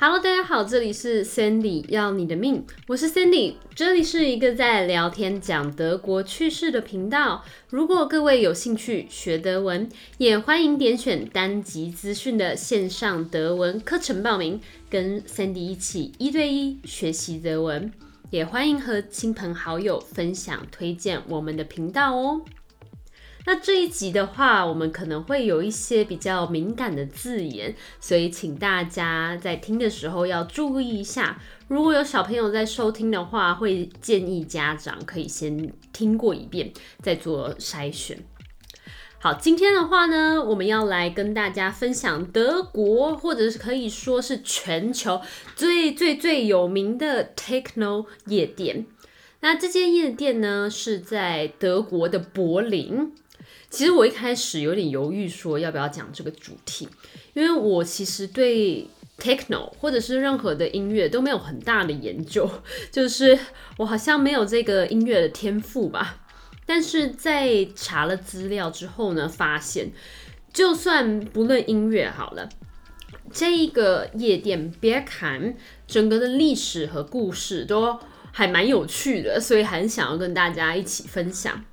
Hello，大家好，这里是 Sandy 要你的命，我是 Sandy，这里是一个在聊天讲德国趣事的频道。如果各位有兴趣学德文，也欢迎点选单集资讯的线上德文课程报名，跟 Sandy 一起一对一学习德文。也欢迎和亲朋好友分享推荐我们的频道哦。那这一集的话，我们可能会有一些比较敏感的字眼，所以请大家在听的时候要注意一下。如果有小朋友在收听的话，会建议家长可以先听过一遍，再做筛选。好，今天的话呢，我们要来跟大家分享德国，或者是可以说是全球最最最有名的 techno 夜店。那这间夜店呢，是在德国的柏林。其实我一开始有点犹豫，说要不要讲这个主题，因为我其实对 techno 或者是任何的音乐都没有很大的研究，就是我好像没有这个音乐的天赋吧。但是在查了资料之后呢，发现就算不论音乐好了，这一个夜店 b e r k h a m 整个的历史和故事都还蛮有趣的，所以很想要跟大家一起分享。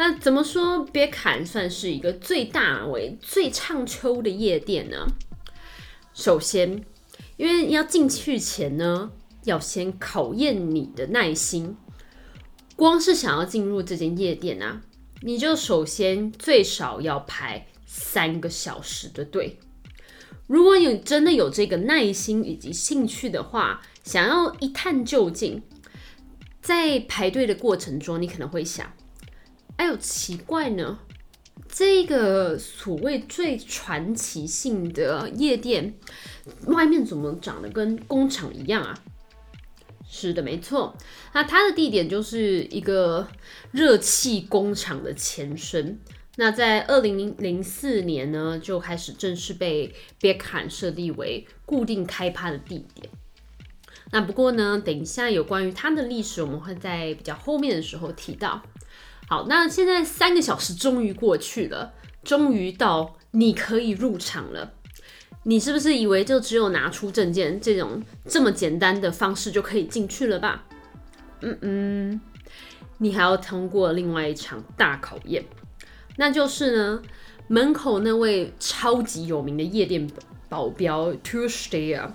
那怎么说别坎算是一个最大为最畅秋的夜店呢？首先，因为要进去前呢，要先考验你的耐心。光是想要进入这间夜店啊，你就首先最少要排三个小时的队。如果你真的有这个耐心以及兴趣的话，想要一探究竟，在排队的过程中，你可能会想。哎呦，奇怪呢！这个所谓最传奇性的夜店，外面怎么长得跟工厂一样啊？是的，没错。那它的地点就是一个热气工厂的前身。那在二零零四年呢，就开始正式被别坎设立为固定开趴的地点。那不过呢，等一下有关于它的历史，我们会在比较后面的时候提到。好，那现在三个小时终于过去了，终于到你可以入场了。你是不是以为就只有拿出证件这种这么简单的方式就可以进去了吧？嗯嗯，你还要通过另外一场大考验，那就是呢，门口那位超级有名的夜店保镖 t o s t a y。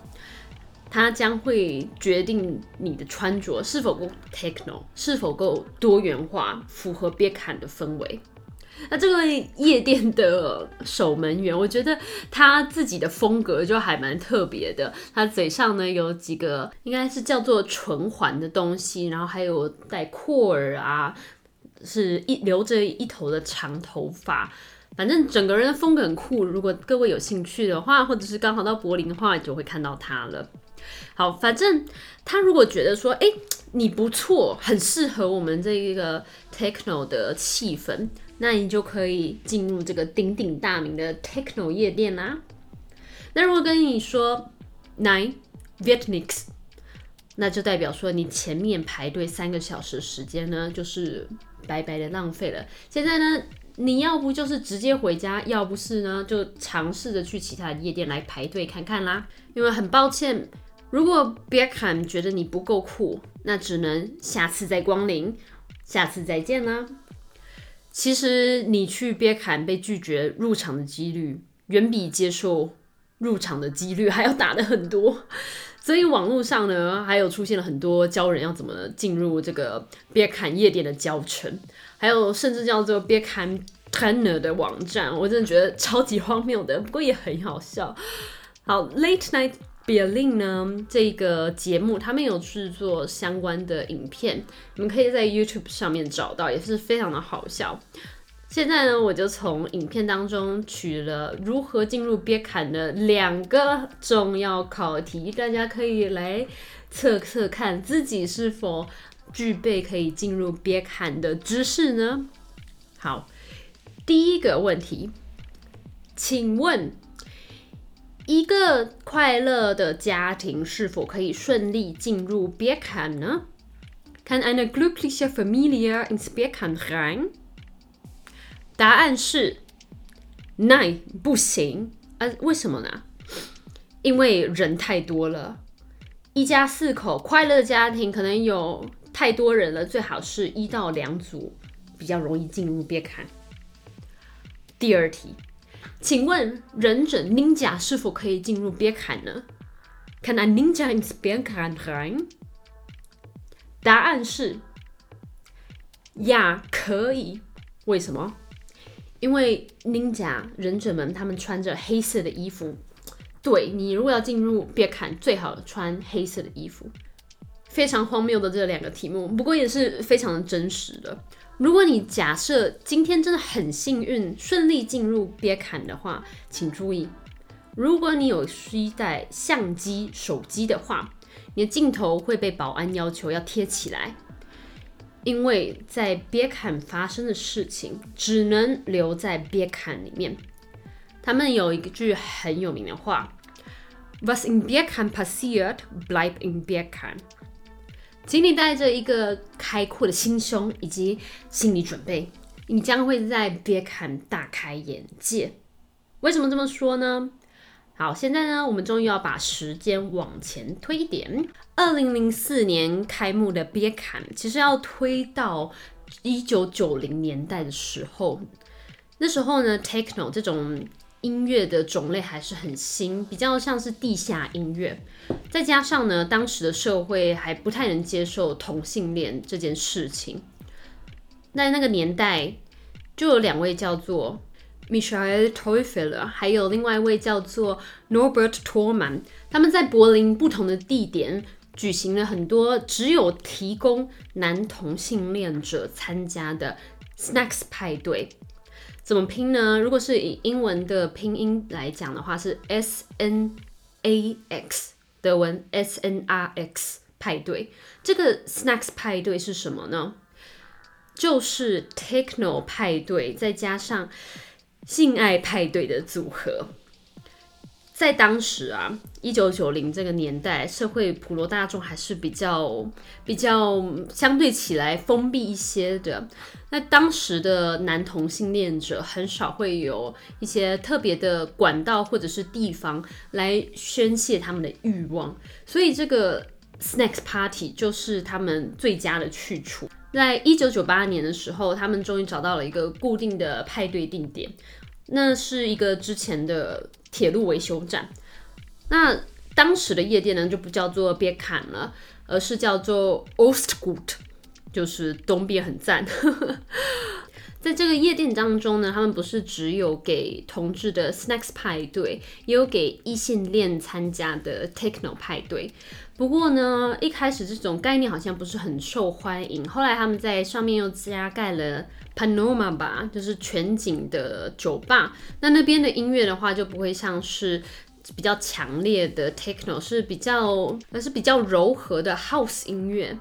它将会决定你的穿着是否够 techno，是否够多元化，符合别坎的氛围。那这个夜店的守门员，我觉得他自己的风格就还蛮特别的。他嘴上呢有几个应该是叫做唇环的东西，然后还有戴阔耳啊，是一留着一头的长头发。反正整个人的风格很酷。如果各位有兴趣的话，或者是刚好到柏林的话，就会看到他了。好，反正他如果觉得说，哎，你不错，很适合我们这一个 techno 的气氛，那你就可以进入这个鼎鼎大名的 techno 夜店啦。那如果跟你说 nine Vietnamese，那就代表说你前面排队三个小时时间呢，就是白白的浪费了。现在呢，你要不就是直接回家，要不是呢，就尝试着去其他的夜店来排队看看啦。因为很抱歉。如果别坎觉得你不够酷，那只能下次再光临，下次再见啦。其实你去别坎被拒绝入场的几率，远比接受入场的几率还要大的很多。所以网络上呢，还有出现了很多教人要怎么进入这个别坎夜店的教程，还有甚至叫做别坎 trainer 的网站，我真的觉得超级荒谬的，不过也很好笑。好，late night。Berlin 呢？这个节目他们有制作相关的影片，你们可以在 YouTube 上面找到，也是非常的好笑。现在呢，我就从影片当中取了如何进入别坎的两个重要考题，大家可以来测测看自己是否具备可以进入别坎的知识呢？好，第一个问题，请问。一个快乐的家庭是否可以顺利进入 Bierkan 呢？Kann eine glückliche Familie ins Bierkan rein？答案是 Nein，不行。啊，为什么呢？因为人太多了，一家四口快乐的家庭可能有太多人了，最好是一到两组，比较容易进入别坎。第二题，请问忍者 ninja 是否可以进入别坎呢？Can a ninja ins Bergheim rein？答案是呀，可以。为什么？因为 ninja 忍者们他们穿着黑色的衣服。对你如果要进入别坎，最好穿黑色的衣服。非常荒谬的这两个题目，不过也是非常的真实的。如果你假设今天真的很幸运，顺利进入别坎的话，请注意，如果你有需带相机、手机的话，你的镜头会被保安要求要贴起来，因为在别坎发生的事情只能留在别坎里面。他们有一句很有名的话：“Was in Birkan passiert, bleibt in Birkan。”请你带着一个开阔的心胸以及心理准备，你将会在别坎大开眼界。为什么这么说呢？好，现在呢，我们终于要把时间往前推一点。二零零四年开幕的别坎，其实要推到一九九零年代的时候，那时候呢，techno 这种。音乐的种类还是很新，比较像是地下音乐。再加上呢，当时的社会还不太能接受同性恋这件事情。在那个年代，就有两位叫做 Michael Teufeler，还有另外一位叫做 Norbert Torman，他们在柏林不同的地点举行了很多只有提供男同性恋者参加的 Snacks 派对。怎么拼呢？如果是以英文的拼音来讲的话，是 S N A X，德文 S N R X 派对。这个 Snacks 派对是什么呢？就是 Techno 派对再加上性爱派对的组合。在当时啊，一九九零这个年代，社会普罗大众还是比较比较相对起来封闭一些的。那当时的男同性恋者很少会有一些特别的管道或者是地方来宣泄他们的欲望，所以这个 Snacks Party 就是他们最佳的去处。在一九九八年的时候，他们终于找到了一个固定的派对定点，那是一个之前的。铁路维修站，那当时的夜店呢就不叫做别砍了，而是叫做 Ostgut，就是东边很赞。在这个夜店当中呢，他们不是只有给同志的 Snacks 派对，也有给异性恋参加的 Techno 派对。不过呢，一开始这种概念好像不是很受欢迎，后来他们在上面又加盖了 Panorama 吧，就是全景的酒吧。那那边的音乐的话，就不会像是比较强烈的 Techno，是比较而是比较柔和的 House 音乐。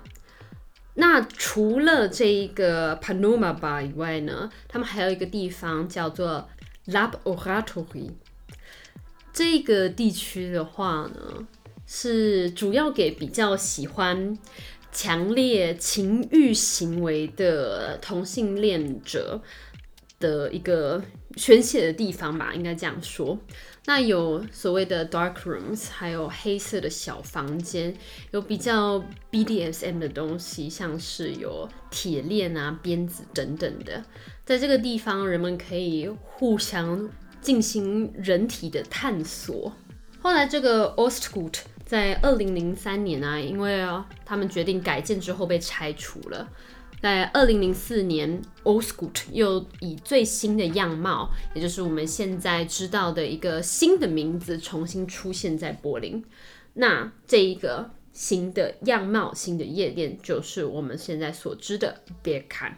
那除了这一个 Panoma Bar 以外呢，他们还有一个地方叫做 Lab Oratory。这个地区的话呢，是主要给比较喜欢强烈情欲行为的同性恋者的一个宣泄的地方吧，应该这样说。那有所谓的 dark rooms，还有黑色的小房间，有比较 BDSM 的东西，像是有铁链啊、鞭子等等的。在这个地方，人们可以互相进行人体的探索。后来，这个 Ostgut 在二零零三年啊，因为，他们决定改建之后被拆除了。在二零零四年，Oldschool 又以最新的样貌，也就是我们现在知道的一个新的名字，重新出现在柏林。那这一个新的样貌、新的夜店，就是我们现在所知的 b e r k a n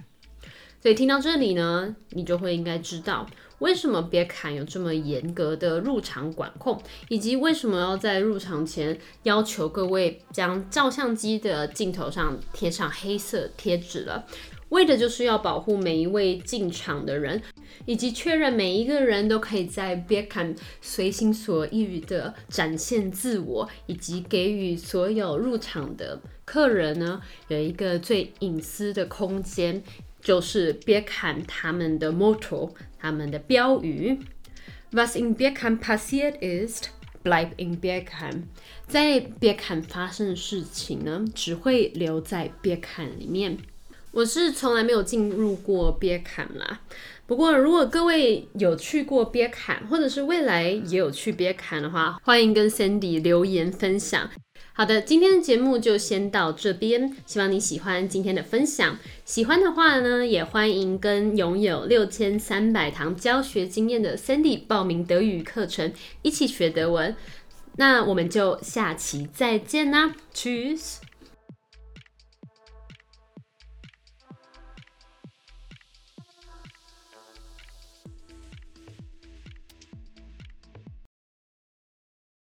所以听到这里呢，你就会应该知道。为什么别坎有这么严格的入场管控，以及为什么要在入场前要求各位将照相机的镜头上贴上黑色贴纸了？为的就是要保护每一位进场的人，以及确认每一个人都可以在别坎随心所欲的展现自我，以及给予所有入场的客人呢有一个最隐私的空间。就是别看他们的 motto，他们的标语。Was in Birkan passiert ist, bleib in Birkheim，在别看发生的事情呢，只会留在别看里面。我是从来没有进入过 Birkheim 啦。不过，如果各位有去过 Birkheim，或者是未来也有去 Birkheim 的话，欢迎跟 Sandy 留言分享。好的，今天的节目就先到这边，希望你喜欢今天的分享。喜欢的话呢，也欢迎跟拥有六千三百堂教学经验的 Sandy 报名德语课程，一起学德文。那我们就下期再见啦，Cheers。